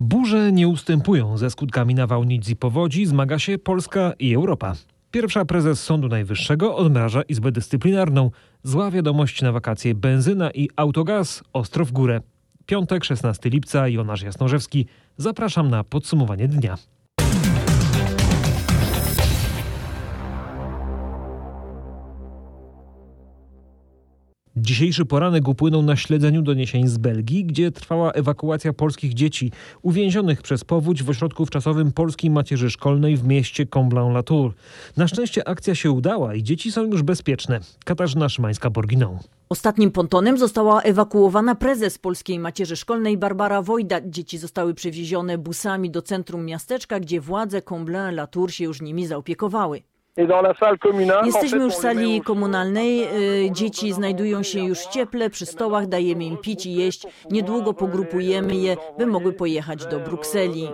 Burze nie ustępują. Ze skutkami nawałnic i powodzi zmaga się Polska i Europa. Pierwsza prezes Sądu Najwyższego odmraża Izbę Dyscyplinarną. Zła wiadomość na wakacje benzyna i autogaz ostro w górę. Piątek, 16 lipca, Jonasz Jasnorzewski. Zapraszam na podsumowanie dnia. Dzisiejszy poranek upłynął na śledzeniu doniesień z Belgii, gdzie trwała ewakuacja polskich dzieci uwięzionych przez powódź w ośrodku wczasowym polskiej macierzy szkolnej w mieście Comblain-la-Tour. Na szczęście akcja się udała i dzieci są już bezpieczne. Katarzyna Szymańska-Borginą. Ostatnim pontonem została ewakuowana prezes polskiej macierzy szkolnej Barbara Wojda. Dzieci zostały przewiezione busami do centrum miasteczka, gdzie władze Comblain-la-Tour się już nimi zaopiekowały. Jesteśmy już w sali komunalnej. Y, dzieci znajdują się już cieple przy stołach, dajemy im pić i jeść. Niedługo pogrupujemy je, by mogły pojechać do Brukseli.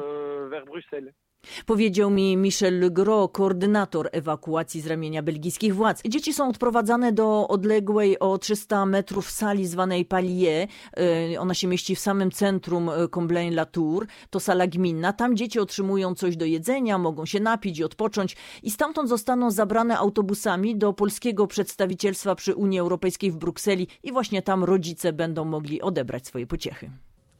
Powiedział mi Michel Legros, koordynator ewakuacji z ramienia belgijskich władz. Dzieci są odprowadzane do odległej o 300 metrów sali zwanej Palier. Y, ona się mieści w samym centrum y, Comblain-la-Tour. To sala gminna. Tam dzieci otrzymują coś do jedzenia, mogą się napić i odpocząć. I stamtąd zostaną zabrane autobusami do polskiego przedstawicielstwa przy Unii Europejskiej w Brukseli i właśnie tam rodzice będą mogli odebrać swoje pociechy.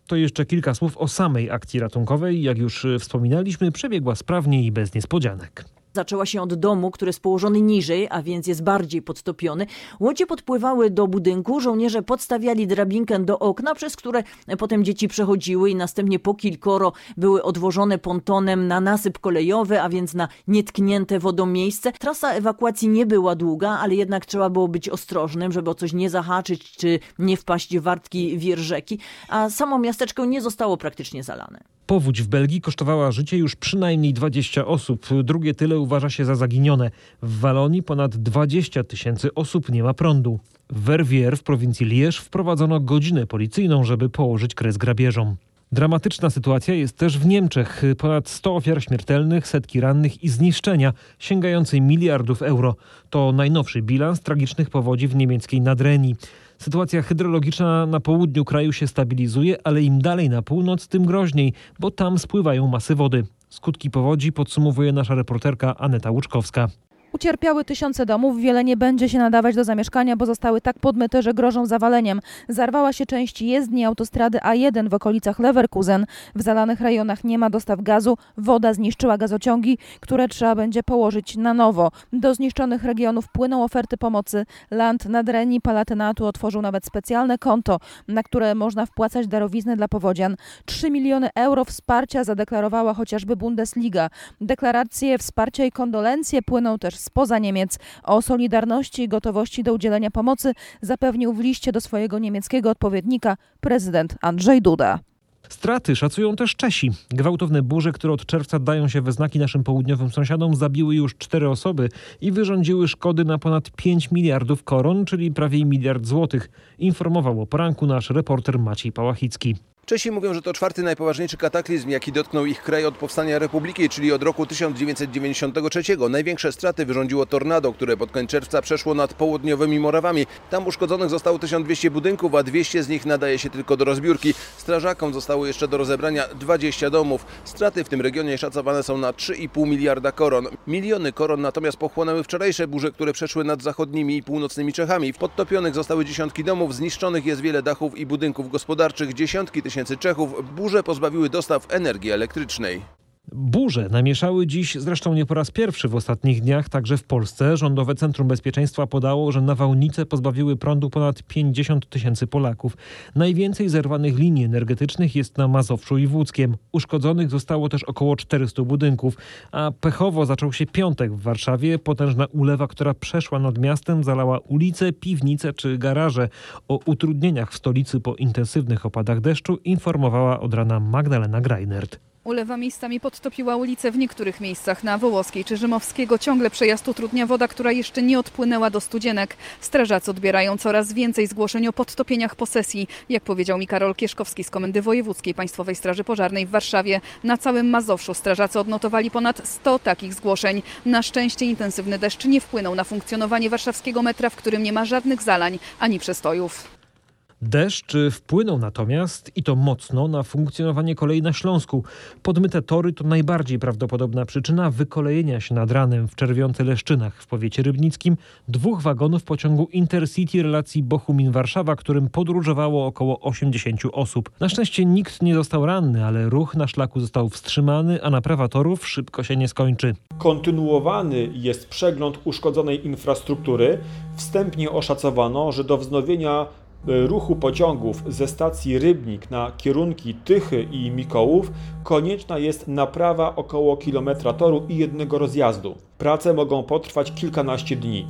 To jeszcze kilka słów o samej akcji ratunkowej. Jak już wspominaliśmy, przebiegła sprawnie i bez niespodzianek. Zaczęła się od domu, który jest położony niżej, a więc jest bardziej podtopiony. Łodzie podpływały do budynku, żołnierze podstawiali drabinkę do okna, przez które potem dzieci przechodziły i następnie po kilkoro były odwożone pontonem na nasyp kolejowy, a więc na nietknięte wodą miejsce. Trasa ewakuacji nie była długa, ale jednak trzeba było być ostrożnym, żeby o coś nie zahaczyć czy nie wpaść w wartki wir rzeki, a samo miasteczko nie zostało praktycznie zalane. Powódź w Belgii kosztowała życie już przynajmniej 20 osób. Drugie tyle uważa się za zaginione. W Walonii ponad 20 tysięcy osób nie ma prądu. W Verviers w prowincji Liège wprowadzono godzinę policyjną, żeby położyć kres grabieżom. Dramatyczna sytuacja jest też w Niemczech. Ponad 100 ofiar śmiertelnych, setki rannych i zniszczenia sięgające miliardów euro. To najnowszy bilans tragicznych powodzi w niemieckiej Nadrenii. Sytuacja hydrologiczna na południu kraju się stabilizuje, ale im dalej na północ, tym groźniej, bo tam spływają masy wody. Skutki powodzi podsumowuje nasza reporterka Aneta Łuczkowska. Ucierpiały tysiące domów, wiele nie będzie się nadawać do zamieszkania, bo zostały tak podmyte, że grożą zawaleniem. Zarwała się część jezdni autostrady A1 w okolicach Leverkusen. W zalanych rejonach nie ma dostaw gazu, woda zniszczyła gazociągi, które trzeba będzie położyć na nowo. Do zniszczonych regionów płyną oferty pomocy. Land Nadreni Palatenatu otworzył nawet specjalne konto, na które można wpłacać darowizny dla powodzian. 3 miliony euro wsparcia zadeklarowała chociażby Bundesliga. Deklaracje wsparcia i kondolencje płyną też spoza Niemiec. O solidarności i gotowości do udzielenia pomocy zapewnił w liście do swojego niemieckiego odpowiednika prezydent Andrzej Duda. Straty szacują też Czesi. Gwałtowne burze, które od czerwca dają się we znaki naszym południowym sąsiadom, zabiły już cztery osoby i wyrządziły szkody na ponad 5 miliardów koron, czyli prawie miliard złotych, informował o poranku nasz reporter Maciej Pałachicki. Czesi mówią, że to czwarty najpoważniejszy kataklizm, jaki dotknął ich kraj od powstania republiki, czyli od roku 1993. Największe straty wyrządziło tornado, które pod koniec czerwca przeszło nad południowymi Morawami. Tam uszkodzonych zostało 1200 budynków, a 200 z nich nadaje się tylko do rozbiórki. Strażakom zostało jeszcze do rozebrania 20 domów. Straty w tym regionie szacowane są na 3,5 miliarda koron. Miliony koron natomiast pochłonęły wczorajsze burze, które przeszły nad zachodnimi i północnymi Czechami. Podtopionych zostały dziesiątki domów, zniszczonych jest wiele dachów i budynków gospodarczych, dziesiątki tysięcy tysięcy Czechów burze pozbawiły dostaw energii elektrycznej. Burze namieszały dziś, zresztą nie po raz pierwszy w ostatnich dniach, także w Polsce. Rządowe Centrum Bezpieczeństwa podało, że nawałnice pozbawiły prądu ponad 50 tysięcy Polaków. Najwięcej zerwanych linii energetycznych jest na Mazowszu i Włódzkiem. Uszkodzonych zostało też około 400 budynków. A pechowo zaczął się piątek w Warszawie. Potężna ulewa, która przeszła nad miastem, zalała ulice, piwnice czy garaże. O utrudnieniach w stolicy po intensywnych opadach deszczu informowała od rana Magdalena Greinert. Ulewa miejscami podtopiła ulice w niektórych miejscach na Wołoskiej czy Rzymowskiego. Ciągle przejazd utrudnia woda, która jeszcze nie odpłynęła do studzienek. Strażacy odbierają coraz więcej zgłoszeń o podtopieniach posesji. Jak powiedział mi Karol Kieszkowski z Komendy Wojewódzkiej Państwowej Straży Pożarnej w Warszawie, na całym Mazowszu strażacy odnotowali ponad 100 takich zgłoszeń. Na szczęście intensywny deszcz nie wpłynął na funkcjonowanie warszawskiego metra, w którym nie ma żadnych zalań ani przestojów. Deszcz wpłynął natomiast i to mocno na funkcjonowanie kolei na Śląsku. Podmyte tory to najbardziej prawdopodobna przyczyna wykolejenia się nad ranem w Czerwionce-Leszczynach w powiecie rybnickim dwóch wagonów pociągu Intercity relacji Bochumin-Warszawa, którym podróżowało około 80 osób. Na szczęście nikt nie został ranny, ale ruch na szlaku został wstrzymany, a naprawa torów szybko się nie skończy. Kontynuowany jest przegląd uszkodzonej infrastruktury. Wstępnie oszacowano, że do wznowienia ruchu pociągów ze stacji Rybnik na kierunki Tychy i Mikołów konieczna jest naprawa około kilometra toru i jednego rozjazdu. Prace mogą potrwać kilkanaście dni.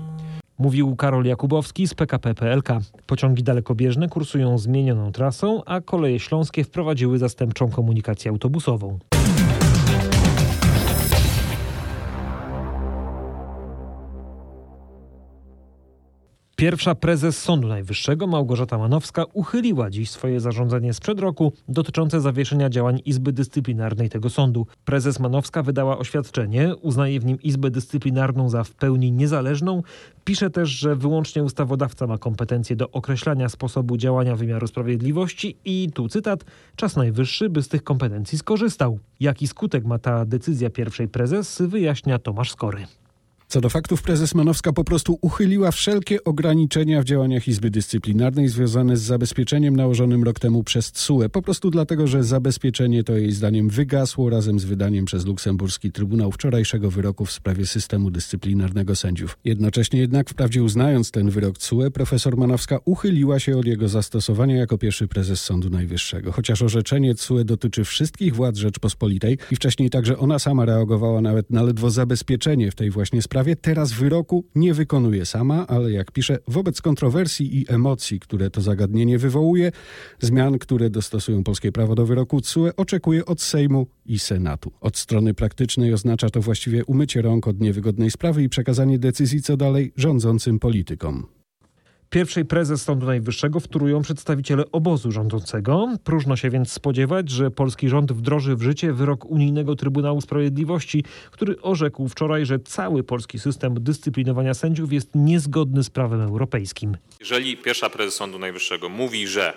Mówił Karol Jakubowski z PKP PLK. Pociągi dalekobieżne kursują zmienioną trasą, a koleje śląskie wprowadziły zastępczą komunikację autobusową. Pierwsza prezes Sądu Najwyższego Małgorzata Manowska uchyliła dziś swoje zarządzenie sprzed roku dotyczące zawieszenia działań Izby Dyscyplinarnej tego sądu. Prezes Manowska wydała oświadczenie, uznaje w nim Izbę Dyscyplinarną za w pełni niezależną. Pisze też, że wyłącznie ustawodawca ma kompetencje do określania sposobu działania wymiaru sprawiedliwości i tu cytat, czas najwyższy, by z tych kompetencji skorzystał. Jaki skutek ma ta decyzja pierwszej prezes, wyjaśnia Tomasz Skory. Co do faktów, prezes Manowska po prostu uchyliła wszelkie ograniczenia w działaniach Izby Dyscyplinarnej związane z zabezpieczeniem nałożonym rok temu przez TSUE. Po prostu dlatego, że zabezpieczenie to jej zdaniem wygasło razem z wydaniem przez luksemburski Trybunał wczorajszego wyroku w sprawie systemu dyscyplinarnego sędziów. Jednocześnie jednak, wprawdzie uznając ten wyrok TSUE, profesor Manowska uchyliła się od jego zastosowania jako pierwszy prezes Sądu Najwyższego. Chociaż orzeczenie TSUE dotyczy wszystkich władz Rzeczpospolitej i wcześniej także ona sama reagowała nawet na ledwo zabezpieczenie w tej właśnie sprawie, sprawie teraz wyroku nie wykonuje sama, ale jak pisze, wobec kontrowersji i emocji, które to zagadnienie wywołuje, zmian, które dostosują polskie prawo do wyroku TSUE, oczekuje od Sejmu i Senatu. Od strony praktycznej oznacza to właściwie umycie rąk od niewygodnej sprawy i przekazanie decyzji co dalej rządzącym politykom. Pierwszej prezes Sądu Najwyższego wtórują przedstawiciele obozu rządzącego. Próżno się więc spodziewać, że polski rząd wdroży w życie wyrok Unijnego Trybunału Sprawiedliwości, który orzekł wczoraj, że cały polski system dyscyplinowania sędziów jest niezgodny z prawem europejskim. Jeżeli pierwsza prezes Sądu Najwyższego mówi, że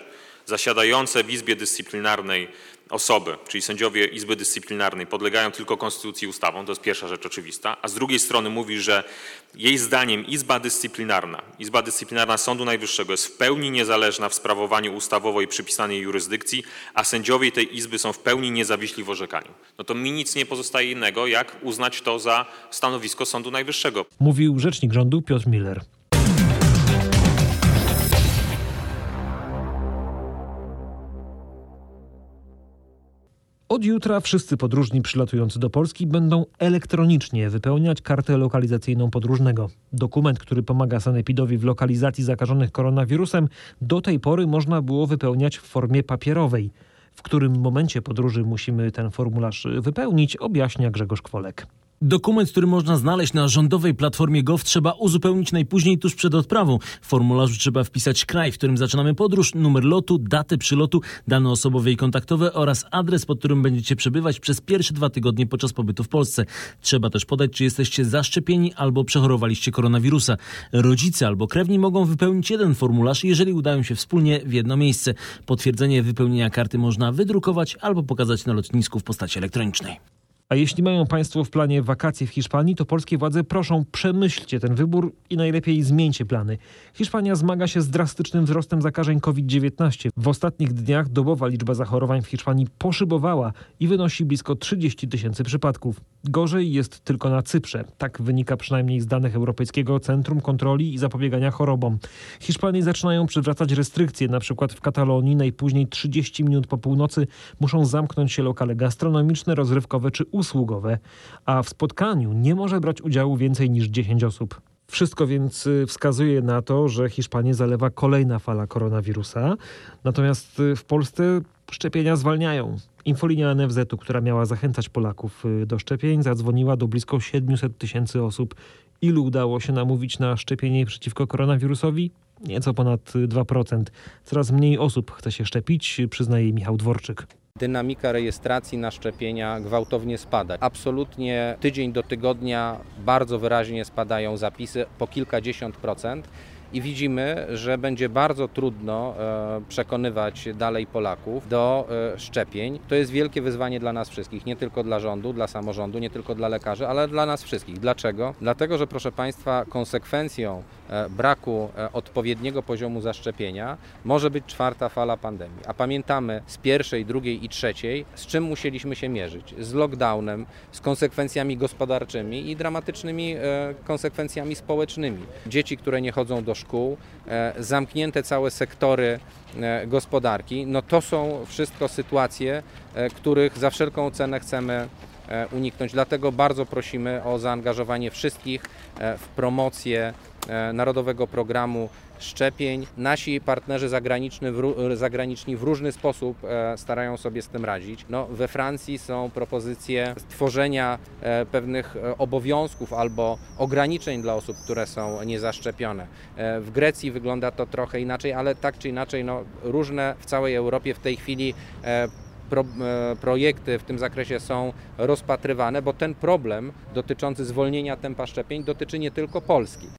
zasiadające w Izbie Dyscyplinarnej osoby, czyli sędziowie Izby Dyscyplinarnej, podlegają tylko konstytucji i ustawom, to jest pierwsza rzecz oczywista, a z drugiej strony mówi, że jej zdaniem Izba Dyscyplinarna, Izba Dyscyplinarna Sądu Najwyższego jest w pełni niezależna w sprawowaniu ustawowo i przypisanej jurysdykcji, a sędziowie tej Izby są w pełni niezawiśli w orzekaniu. No to mi nic nie pozostaje innego, jak uznać to za stanowisko Sądu Najwyższego. Mówił rzecznik rządu Piotr Miller. Od jutra wszyscy podróżni przylatujący do Polski będą elektronicznie wypełniać kartę lokalizacyjną podróżnego. Dokument, który pomaga sanepidowi w lokalizacji zakażonych koronawirusem, do tej pory można było wypełniać w formie papierowej. W którym momencie podróży musimy ten formularz wypełnić, objaśnia Grzegorz Kwolek. Dokument, który można znaleźć na rządowej platformie Gov, trzeba uzupełnić najpóźniej tuż przed odprawą. W formularzu trzeba wpisać kraj, w którym zaczynamy podróż, numer lotu, datę przylotu, dane osobowe i kontaktowe oraz adres, pod którym będziecie przebywać przez pierwsze dwa tygodnie podczas pobytu w Polsce. Trzeba też podać, czy jesteście zaszczepieni albo przechorowaliście koronawirusa. Rodzice albo krewni mogą wypełnić jeden formularz, jeżeli udają się wspólnie w jedno miejsce. Potwierdzenie wypełnienia karty można wydrukować albo pokazać na lotnisku w postaci elektronicznej. A jeśli mają Państwo w planie wakacje w Hiszpanii, to polskie władze proszą przemyślcie ten wybór i najlepiej zmieńcie plany. Hiszpania zmaga się z drastycznym wzrostem zakażeń COVID-19. W ostatnich dniach dobowa liczba zachorowań w Hiszpanii poszybowała i wynosi blisko 30 tysięcy przypadków. Gorzej jest tylko na Cyprze. Tak wynika przynajmniej z danych Europejskiego Centrum Kontroli i Zapobiegania Chorobom. Hiszpanii zaczynają przywracać restrykcje, na przykład w Katalonii najpóźniej 30 minut po północy muszą zamknąć się lokale gastronomiczne, rozrywkowe czy usługowe, a w spotkaniu nie może brać udziału więcej niż 10 osób. Wszystko więc y, wskazuje na to, że Hiszpanię zalewa kolejna fala koronawirusa. Natomiast y, w Polsce szczepienia zwalniają. Infolinia NFZ-u, która miała zachęcać Polaków y, do szczepień, zadzwoniła do blisko 700 tysięcy osób. Ilu udało się namówić na szczepienie przeciwko koronawirusowi? Nieco ponad 2%. Coraz mniej osób chce się szczepić, przyznaje Michał Dworczyk dynamika rejestracji na szczepienia gwałtownie spada. Absolutnie tydzień do tygodnia bardzo wyraźnie spadają zapisy po kilkadziesiąt procent i widzimy, że będzie bardzo trudno e, przekonywać dalej Polaków do e, szczepień. To jest wielkie wyzwanie dla nas wszystkich, nie tylko dla rządu, dla samorządu, nie tylko dla lekarzy, ale dla nas wszystkich. Dlaczego? Dlatego, że proszę Państwa, konsekwencją e, braku odpowiedniego poziomu zaszczepienia może być czwarta fala pandemii. A pamiętamy z pierwszej, drugiej i trzeciej, z czym musieliśmy się mierzyć? Z lockdownem, z konsekwencjami gospodarczymi i dramatycznymi konsekwencjami społecznymi. Dzieci, które nie chodzą do szkół, e, zamknięte całe sektory e, gospodarki, no to są wszystko sytuacje, e, których za wszelką cenę chcemy uniknąć. Dlatego bardzo prosimy o zaangażowanie wszystkich w promocję Narodowego Programu Szczepień. Nasi partnerzy zagraniczni w, zagraniczni w różny sposób e, starają sobie z tym radzić. No, we Francji są propozycje stworzenia e, pewnych e, obowiązków albo ograniczeń dla osób, które są niezaszczepione. W Grecji wygląda to trochę inaczej, ale tak czy inaczej no, różne w całej Europie w tej chwili pro, projekty w tym zakresie są rozpatrywane, bo ten problem dotyczący zwolnienia tempa szczepień dotyczy nie tylko Polski.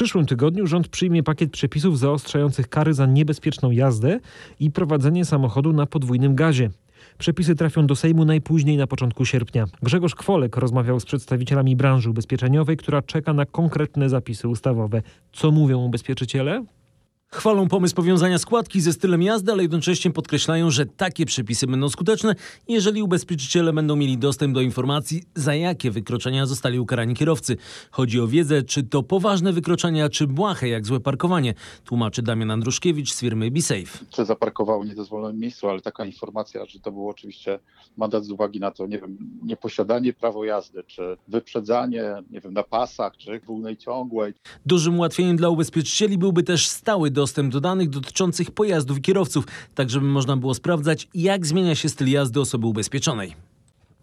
Przyszłym tygodniu rząd przyjmie pakiet przepisów zaostrzających kary za niebezpieczną jazdę i prowadzenie samochodu na podwójnym gazie. Przepisy trafią do Sejmu najpóźniej na początku sierpnia. Grzegorz Kwolek rozmawiał z przedstawicielami branży ubezpieczeniowej, która czeka na konkretne zapisy ustawowe. Co mówią ubezpieczyciele? Chwalą pomysł powiązania składki ze stylem jazdy, ale jednocześnie podkreślają, że takie przepisy będą skuteczne, jeżeli ubezpieczyciele będą mieli dostęp do informacji, za jakie wykroczenia zostali ukarani kierowcy. Chodzi o wiedzę, czy to poważne wykroczenia, czy błahe, jak złe parkowanie, tłumaczy Damian Andruszkiewicz z firmy BeSafe. czy zaparkował w niedozwolonym miejscu, ale taka informacja, że to był oczywiście mandat z uwagi na to, nie wiem, nieposiadanie prawo jazdy, czy wyprzedzanie, nie wiem, na pasach, czy wolnej ciągłej. Dużym ułatwieniem dla ubezpieczycieli byłby też stały dostęp do danych dotyczących pojazdów i kierowców, tak żeby można było sprawdzać, jak zmienia się styl jazdy osoby ubezpieczonej.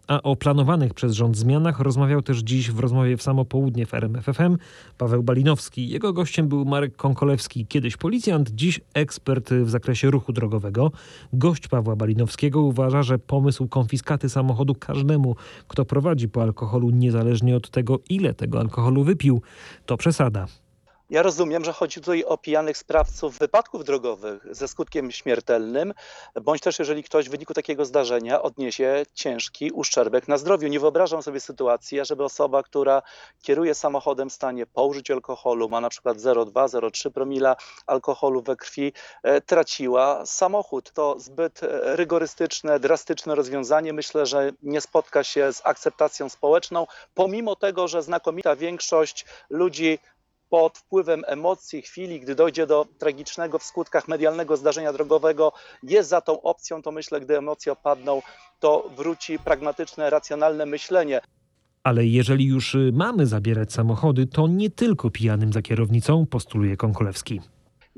A o planowanych przez rząd zmianach rozmawiał też dziś w rozmowie w samo południe w RMFFM Paweł Balinowski. Jego gościem był Marek Konkolewski, kiedyś policjant, dziś ekspert w zakresie ruchu drogowego. Gość Pawła Balinowskiego uważa, że pomysł konfiskaty samochodu każdemu, kto prowadzi po alkoholu, niezależnie od tego, ile tego alkoholu wypił, to przesada. Ja rozumiem, że chodzi tutaj o pijanych sprawców wypadków drogowych ze skutkiem śmiertelnym, bądź też jeżeli ktoś w wyniku takiego zdarzenia odniesie ciężki uszczerbek na zdrowiu. Nie wyobrażam sobie sytuacji, żeby osoba, która kieruje samochodem w stanie po użyciu alkoholu, ma na przykład 0,2-0,3 promila alkoholu we krwi, e, traciła samochód. To zbyt e, rygorystyczne, drastyczne rozwiązanie. Myślę, że nie spotka się z akceptacją społeczną, pomimo tego, że znakomita większość ludzi pod wpływem emocji, chwili, gdy dojdzie do tragicznego w skutkach medialnego zdarzenia drogowego, jest za tą opcją, to myślę, gdy emocje opadną, to wróci pragmatyczne, racjonalne myślenie. Ale jeżeli już y, mamy zabierać samochody, to nie tylko pijanym za kierownicą, postuluje Konkolewski.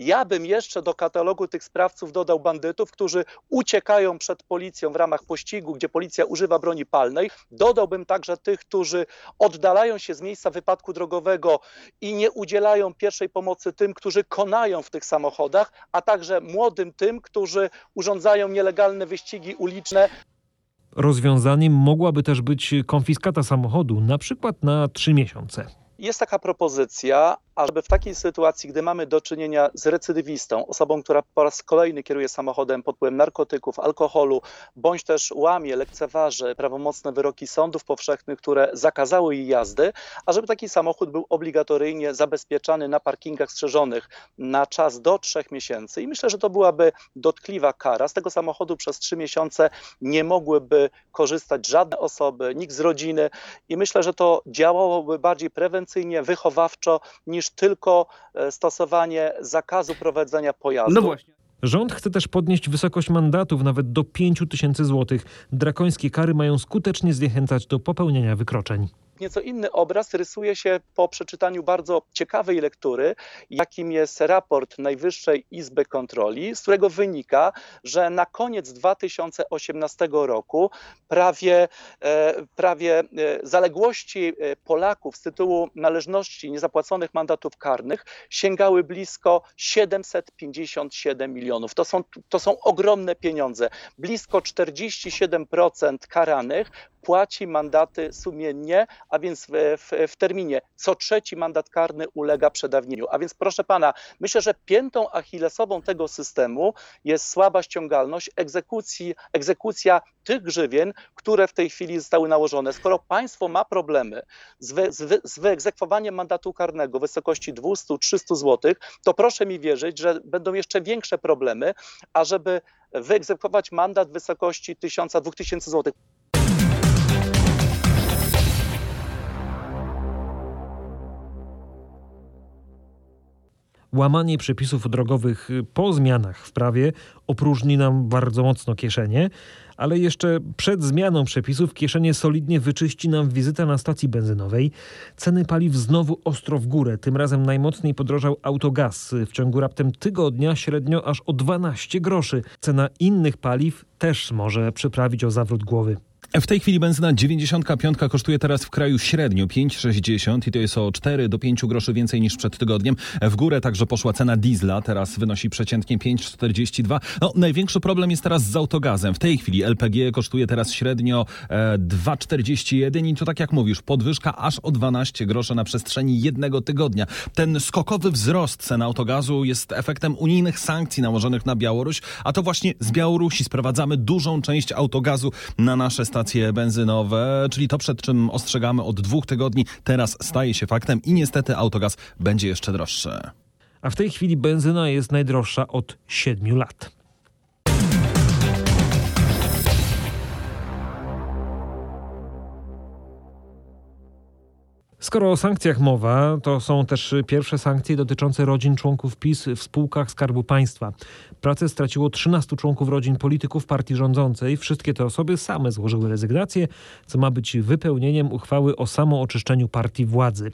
Ja bym jeszcze do katalogu tych sprawców dodał bandytów, którzy uciekają przed policją w ramach pościgu, gdzie policja używa broni palnej. Dodałbym także tych, którzy oddalają się z miejsca wypadku drogowego i nie udzielają pierwszej pomocy tym, którzy konają w tych samochodach, a także młodym tym, którzy urządzają nielegalne wyścigi uliczne. Rozwiązaniem mogłaby też być konfiskata samochodu, na przykład na trzy miesiące. Jest taka propozycja, ażeby w takiej sytuacji, gdy mamy do czynienia z recydywistą, osobą, która po raz kolejny kieruje samochodem pod wpływem narkotyków, alkoholu, bądź też łamie, lekceważy prawomocne wyroki sądów powszechnych, które zakazały jej jazdy, ażeby taki samochód był obligatoryjnie zabezpieczany na parkingach strzeżonych na czas do trzech miesięcy. I myślę, że to byłaby dotkliwa kara. Z tego samochodu przez trzy miesiące nie mogłyby korzystać żadne osoby, nikt z rodziny. I myślę, że to działałoby bardziej prewencyjnie, wychowawczo, niż tylko e, stosowanie zakazu prowadzenia pojazdu. No właśnie. Rząd chce też podnieść wysokość mandatów nawet do 5 tysięcy złotych. Drakońskie kary mają skutecznie zniechęcać do popełniania wykroczeń. Nieco inny obraz rysuje się po przeczytaniu bardzo ciekawej lektury, jakim jest raport Najwyższej Izby Kontroli, z którego wynika, że na koniec 2018 roku prawie, e, prawie e, zaległości e, Polaków z tytułu należności niezapłaconych mandatów karnych sięgały blisko 757 milionów. To są, to są ogromne pieniądze. Blisko 47% karanych płaci mandaty sumiennie, a więc w, w, w, terminie. Co trzeci mandat karny ulega przedawnieniu. A więc proszę pana, myślę, że piętą achillesową tego systemu jest słaba ściągalność egzekucji, egzekucja tych grzywien, które w tej chwili zostały nałożone. Skoro państwo ma problemy z, wy, z, wy, z wyegzekwowaniem mandatu karnego w wysokości 200-300 zł, to proszę mi wierzyć, że będą jeszcze większe problemy, ażeby wyegzekwować mandat w wysokości 1000-2000 zł. Łamanie przepisów drogowych po zmianach w prawie opróżni nam bardzo mocno kieszenie, ale jeszcze przed zmianą przepisów kieszenie solidnie wyczyści nam wizyta na stacji benzynowej. Ceny paliw znowu ostro w górę. Tym razem najmocniej podrożał autogaz. W ciągu raptem tygodnia średnio aż o 12 groszy. Cena innych paliw też może przyprawić o zawrót głowy. W tej chwili benzyna 95 kosztuje teraz w kraju średnio 5,60 i to jest o 4 do 5 groszy więcej niż przed tygodniem. W górę także poszła cena diesla, teraz wynosi przeciętnie 5,42. No, największy problem jest teraz z autogazem. W tej chwili LPG kosztuje teraz średnio e, 2,41 i to tak jak mówisz, podwyżka aż o 12 groszy na przestrzeni jednego tygodnia. Ten skokowy wzrost cen autogazu jest efektem unijnych sankcji nałożonych na Białoruś, a to właśnie z Białorusi sprowadzamy dużą część autogazu na nasze stacje stacje benzynowe, czyli to, przed czym ostrzegamy od dwóch tygodni, teraz staje się faktem i niestety autogaz będzie jeszcze droższy. A w tej chwili benzyna jest najdroższa od siedmiu lat. Skoro o sankcjach mowa, to są też pierwsze sankcje dotyczące rodzin członków PiS w spółkach Skarbu Państwa. Pracę straciło 13 członków rodzin polityków partii rządzącej. Wszystkie te osoby same złożyły rezygnację, co ma być wypełnieniem uchwały o samooczyszczeniu partii władzy.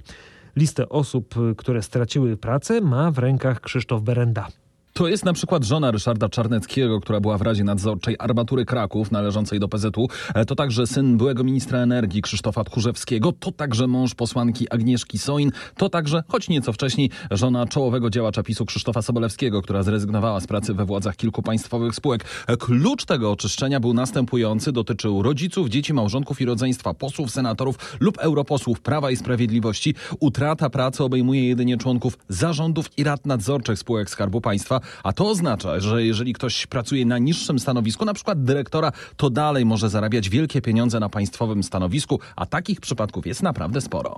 Listę osób, które straciły pracę, ma w rękach Krzysztof Berenda. To jest na przykład żona Ryszarda Czarneckiego, która była w Radzie Nadzorczej Armatury Kraków należącej do PZU. To także syn byłego ministra energii Krzysztofa Tchórzewskiego. To także mąż posłanki Agnieszki Soin. To także, choć nieco wcześniej, żona czołowego działacza PiSu Krzysztofa Sobolewskiego, która zrezygnowała z pracy we władzach kilku państwowych spółek. Klucz tego oczyszczenia był następujący. Dotyczył rodziców, dzieci, małżonków i rodzeństwa, posłów, senatorów lub europosłów Prawa i Sprawiedliwości. Utrata pracy obejmuje jedynie członków zarządów i rad nadzorczych spółek Skarbu Państwa a to oznacza, że jeżeli ktoś pracuje na niższym stanowisku, na przykład dyrektora, to dalej może zarabiać wielkie pieniądze na państwowym stanowisku, a takich przypadków jest naprawdę sporo.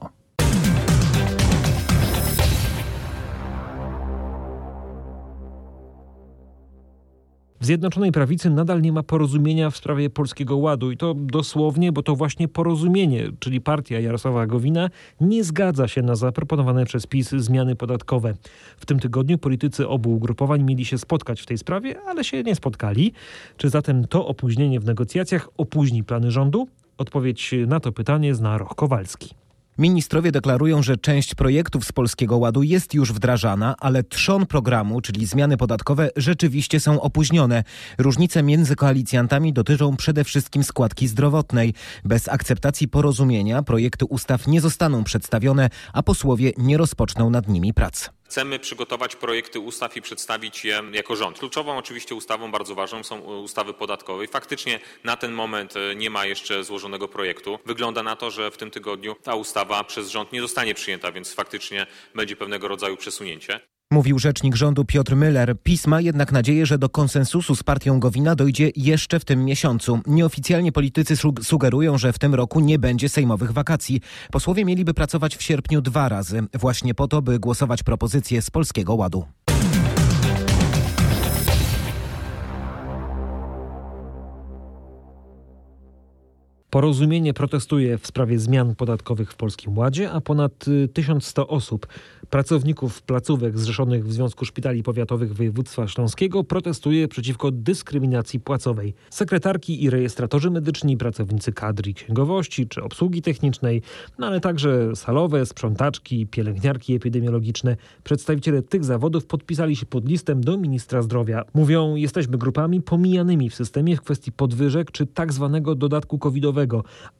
W Zjednoczonej Prawicy nadal nie ma porozumienia w sprawie Polskiego Ładu i to dosłownie, bo to właśnie porozumienie, czyli partia Jarosława Gowina, nie zgadza się na zaproponowane przez PiS zmiany podatkowe. W tym tygodniu politycy obu ugrupowań mieli się spotkać w tej sprawie, ale się nie spotkali. Czy zatem to opóźnienie w negocjacjach opóźni plany rządu? Odpowiedź na to pytanie zna Roch Kowalski. Ministrowie deklarują, że część projektów z Polskiego Ładu jest już wdrażana, ale trzon programu, czyli zmiany podatkowe, rzeczywiście są opóźnione. Różnice między koalicjantami dotyczą przede wszystkim składki zdrowotnej. Bez akceptacji porozumienia projekty ustaw nie zostaną przedstawione, a posłowie nie rozpoczną nad nimi prac. Chcemy przygotować projekty ustaw i przedstawić je jako rząd. Kluczową oczywiście ustawą, bardzo ważną są ustawy podatkowe. I faktycznie na ten moment nie ma jeszcze złożonego projektu. Wygląda na to, że w tym tygodniu ta ustawa przez rząd nie zostanie przyjęta, więc faktycznie będzie pewnego rodzaju przesunięcie. Mówił rzecznik rządu Piotr Müller. PiS ma jednak nadzieję, że do konsensusu z partią Gowina dojdzie jeszcze w tym miesiącu. Nieoficjalnie politycy sugerują, że w tym roku nie będzie sejmowych wakacji. Posłowie mieliby pracować w sierpniu dwa razy, właśnie po to, by głosować propozycje z Polskiego Ładu. Porozumienie protestuje w sprawie zmian podatkowych w Polskim Ładzie, a ponad y, 1100 osób, pracowników placówek zrzeszonych w Związku Szpitali Powiatowych Województwa Śląskiego protestuje przeciwko dyskryminacji płacowej. Sekretarki i rejestratorzy medyczni, pracownicy kadry księgowości czy obsługi technicznej, no ale także salowe, sprzątaczki, pielęgniarki epidemiologiczne. Przedstawiciele tych zawodów podpisali się pod listem do ministra zdrowia. Mówią, jesteśmy grupami pomijanymi w systemie w kwestii podwyżek czy tak zwanego dodatku covidowego,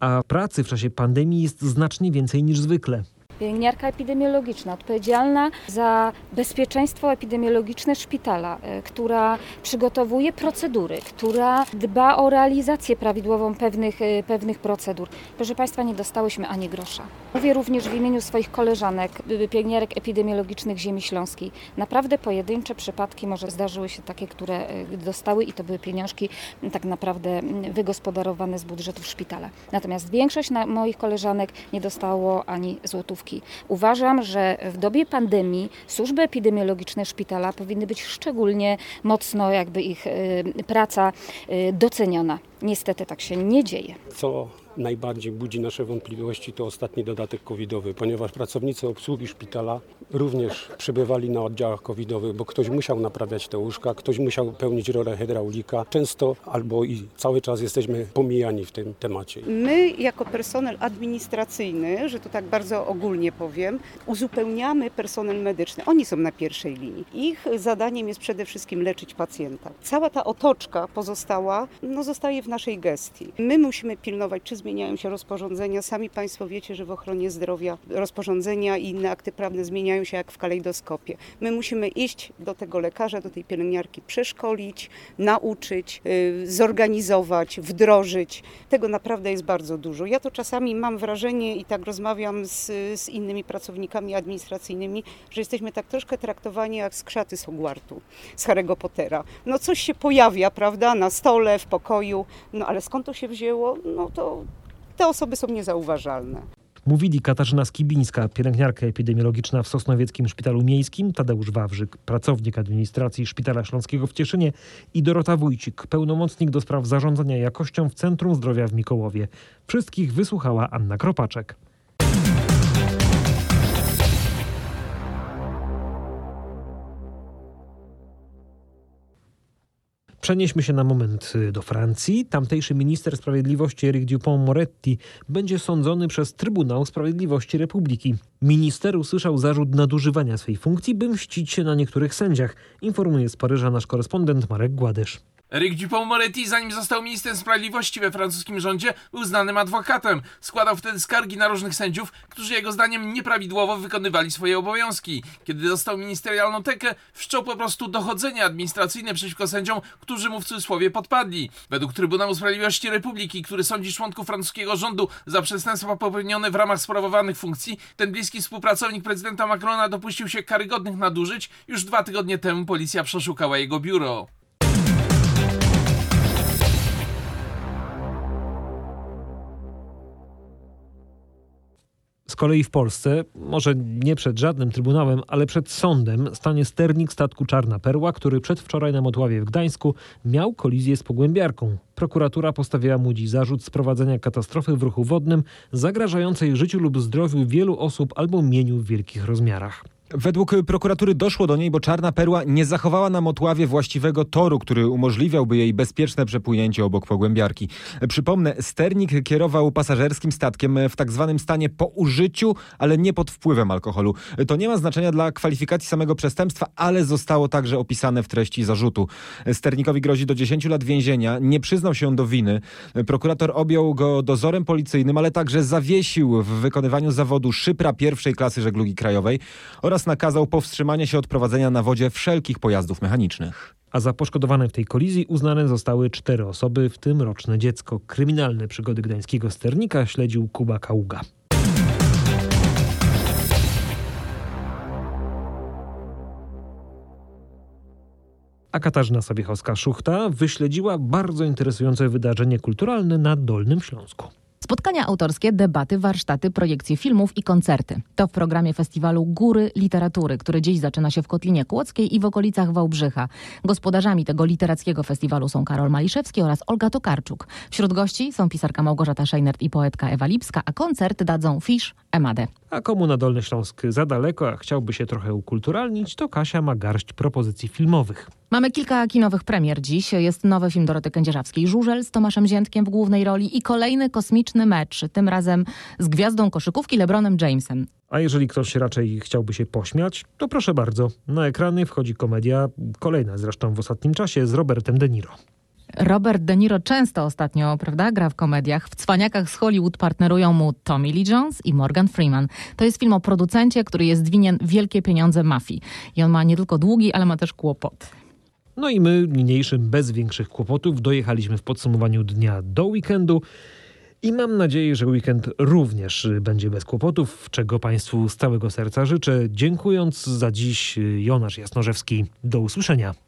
a pracy w czasie pandemii jest znacznie więcej niż zwykle. Pielęgniarka epidemiologiczna odpowiedzialna za bezpieczeństwo epidemiologiczne szpitala, e, która przygotowuje procedury, która dba o realizację prawidłową pewnych, e, pewnych procedur. Proszę Państwa, nie dostałyśmy ani grosza. Mówię również w imieniu swoich koleżanek, y, pielęgniarek epidemiologicznych Ziemi Śląskiej. Naprawdę pojedyncze przypadki może zdarzyły się takie, które e, dostały i to były pieniążki tak naprawdę wygospodarowane z budżetów szpitala. Natomiast większość moich koleżanek nie dostało ani złotówki. Uważam, że w dobie pandemii służby epidemiologiczne szpitala powinny być szczególnie mocno jakby ich y, praca y, doceniona. Niestety tak się nie dzieje. Co najbardziej budzi nasze wątpliwości to ostatni dodatek covidowy, ponieważ pracownicy obsługi szpitala również przebywali na oddziałach covidowych, bo ktoś musiał naprawiać te łóżka, ktoś musiał pełnić rolę hydraulika. Często albo i cały czas jesteśmy pomijani w tym temacie. My jako personel administracyjny, że to tak bardzo ogólnie powiem, uzupełniamy personel medyczny. Oni są na pierwszej linii. Ich zadaniem jest przede wszystkim leczyć pacjenta. Cała ta otoczka pozostała no, zostaje w naszej gestii. My musimy pilnować, czy zmieniają się rozporządzenia. Sami Państwo wiecie, że w ochronie zdrowia rozporządzenia i inne akty prawne zmieniają się jak w kalejdoskopie. My musimy iść do tego lekarza, do tej pielęgniarki, przeszkolić, nauczyć, yy, zorganizować, wdrożyć. Tego naprawdę jest bardzo dużo. Ja to czasami mam wrażenie i tak rozmawiam z, z innymi pracownikami administracyjnymi, że jesteśmy tak troszkę traktowani jak skrzaty z Hogwartu, z Harry'ego Pottera. No coś się pojawia, prawda, na stole, w pokoju, no ale skąd to się wzięło? No to te osoby są niezauważalne. Mówili Katarzyna Skibińska, pielęgniarka epidemiologiczna w Sosnowieckim Szpitalu Miejskim, Tadeusz Wawrzyk, pracownik administracji Szpitala Śląskiego w Cieszynie i Dorota Wójcik, pełnomocnik do spraw zarządzania jakością w Centrum Zdrowia w Mikołowie. Wszystkich wysłuchała Anna Kropaczek. Przenieśmy się na moment y, do Francji. Tamtejszy minister sprawiedliwości Eric Dupont-Moretti będzie sądzony przez Trybunał Sprawiedliwości Republiki. Minister usłyszał zarzut nadużywania swej funkcji, by mścić się na niektórych sędziach, informuje z Paryża nasz korespondent Marek Gładysz. Eric Dupont-Moretti, zanim został ministrem sprawiedliwości we francuskim rządzie, był znanym adwokatem. Składał wtedy skargi na różnych sędziów, którzy jego zdaniem nieprawidłowo wykonywali swoje obowiązki. Kiedy dostał ministerialną tekę, wszczął po prostu dochodzenie administracyjne przeciwko sędziom, którzy mu w cudzysłowie podpadli. Według Trybunału Sprawiedliwości Republiki, który sądzi członków francuskiego rządu za przestępstwa popełnione w ramach sprawowanych funkcji, ten bliski współpracownik prezydenta Macrona dopuścił się karygodnych nadużyć. Już dwa tygodnie temu policja przeszukała jego biuro. Kolei w Polsce, może nie przed żadnym trybunałem, ale przed sądem stanie sternik statku Czarna Perła, który przedwczoraj na Motławie w Gdańsku miał kolizję z pogłębiarką. Prokuratura postawiła mu dziś zarzut sprowadzenia katastrofy w ruchu wodnym zagrażającej życiu lub zdrowiu wielu osób albo mieniu w wielkich rozmiarach. Według prokuratury doszło do niej, bo Czarna Perła nie zachowała na Motławie właściwego toru, który umożliwiałby jej bezpieczne przepłynięcie obok pogłębiarki. Przypomnę, sternik kierował pasażerskim statkiem w tak zwanym stanie po użyciu, ale nie pod wpływem alkoholu. To nie ma znaczenia dla kwalifikacji samego przestępstwa, ale zostało także opisane w treści zarzutu. Sternikowi grozi do 10 lat więzienia, nie przyznał się do winy. Prokurator objął go dozorem policyjnym, ale także zawiesił w wykonywaniu zawodu szypra pierwszej klasy żeglugi krajowej oraz nakazał powstrzymanie się od prowadzenia na wodzie wszelkich pojazdów mechanicznych. A za poszkodowane w tej kolizji uznane zostały cztery osoby, w tym roczne dziecko. Kryminalne przygody gdańskiego sternika śledził Kuba Kaługa. A Katarzyna Sobiechowska-Szuchta wyśledziła bardzo interesujące wydarzenie kulturalne na Dolnym Śląsku. Spotkania autorskie, debaty, warsztaty, projekcje filmów i koncerty. To w programie festiwalu Góry Literatury, który dziś zaczyna się w Kotlinie Kłodzkiej i w okolicach Wałbrzycha. Gospodarzami tego literackiego festiwalu są Karol Maliszewski oraz Olga Tokarczuk. Wśród gości są pisarka Małgorzata Szejnert i poetka Ewa Lipska, a koncert dadzą Fisz, Emadę. A komu na Dolny Śląsk za daleko, a chciałby się trochę ukulturalnić, to Kasia ma garść propozycji filmowych. Mamy kilka kinowych premier dziś. Jest nowy film Doroty Kędzierzawskiej Żużel z Tomaszem Ziętkiem w głównej roli i kolejny kosmiczny mecz, tym razem z gwiazdą koszykówki LeBronem Jamesem. A jeżeli ktoś raczej chciałby się pośmiać, to proszę bardzo. Na ekrany wchodzi komedia, kolejna zresztą w ostatnim czasie, z Robertem De Niro. Robert De Niro często ostatnio, prawda, gra w komediach. W Cwaniakach z Hollywood partnerują mu Tommy Lee Jones i Morgan Freeman. To jest film o producencie, który jest winien wielkie pieniądze mafii. I on ma nie tylko długi, ale ma też kłopot. No i my niniejszym bez większych kłopotów dojechaliśmy w podsumowaniu dnia do weekendu. I mam nadzieję, że weekend również będzie bez kłopotów, czego Państwu z całego serca życzę. Dziękując za dziś, Jonasz Jasnorzewski. Do usłyszenia.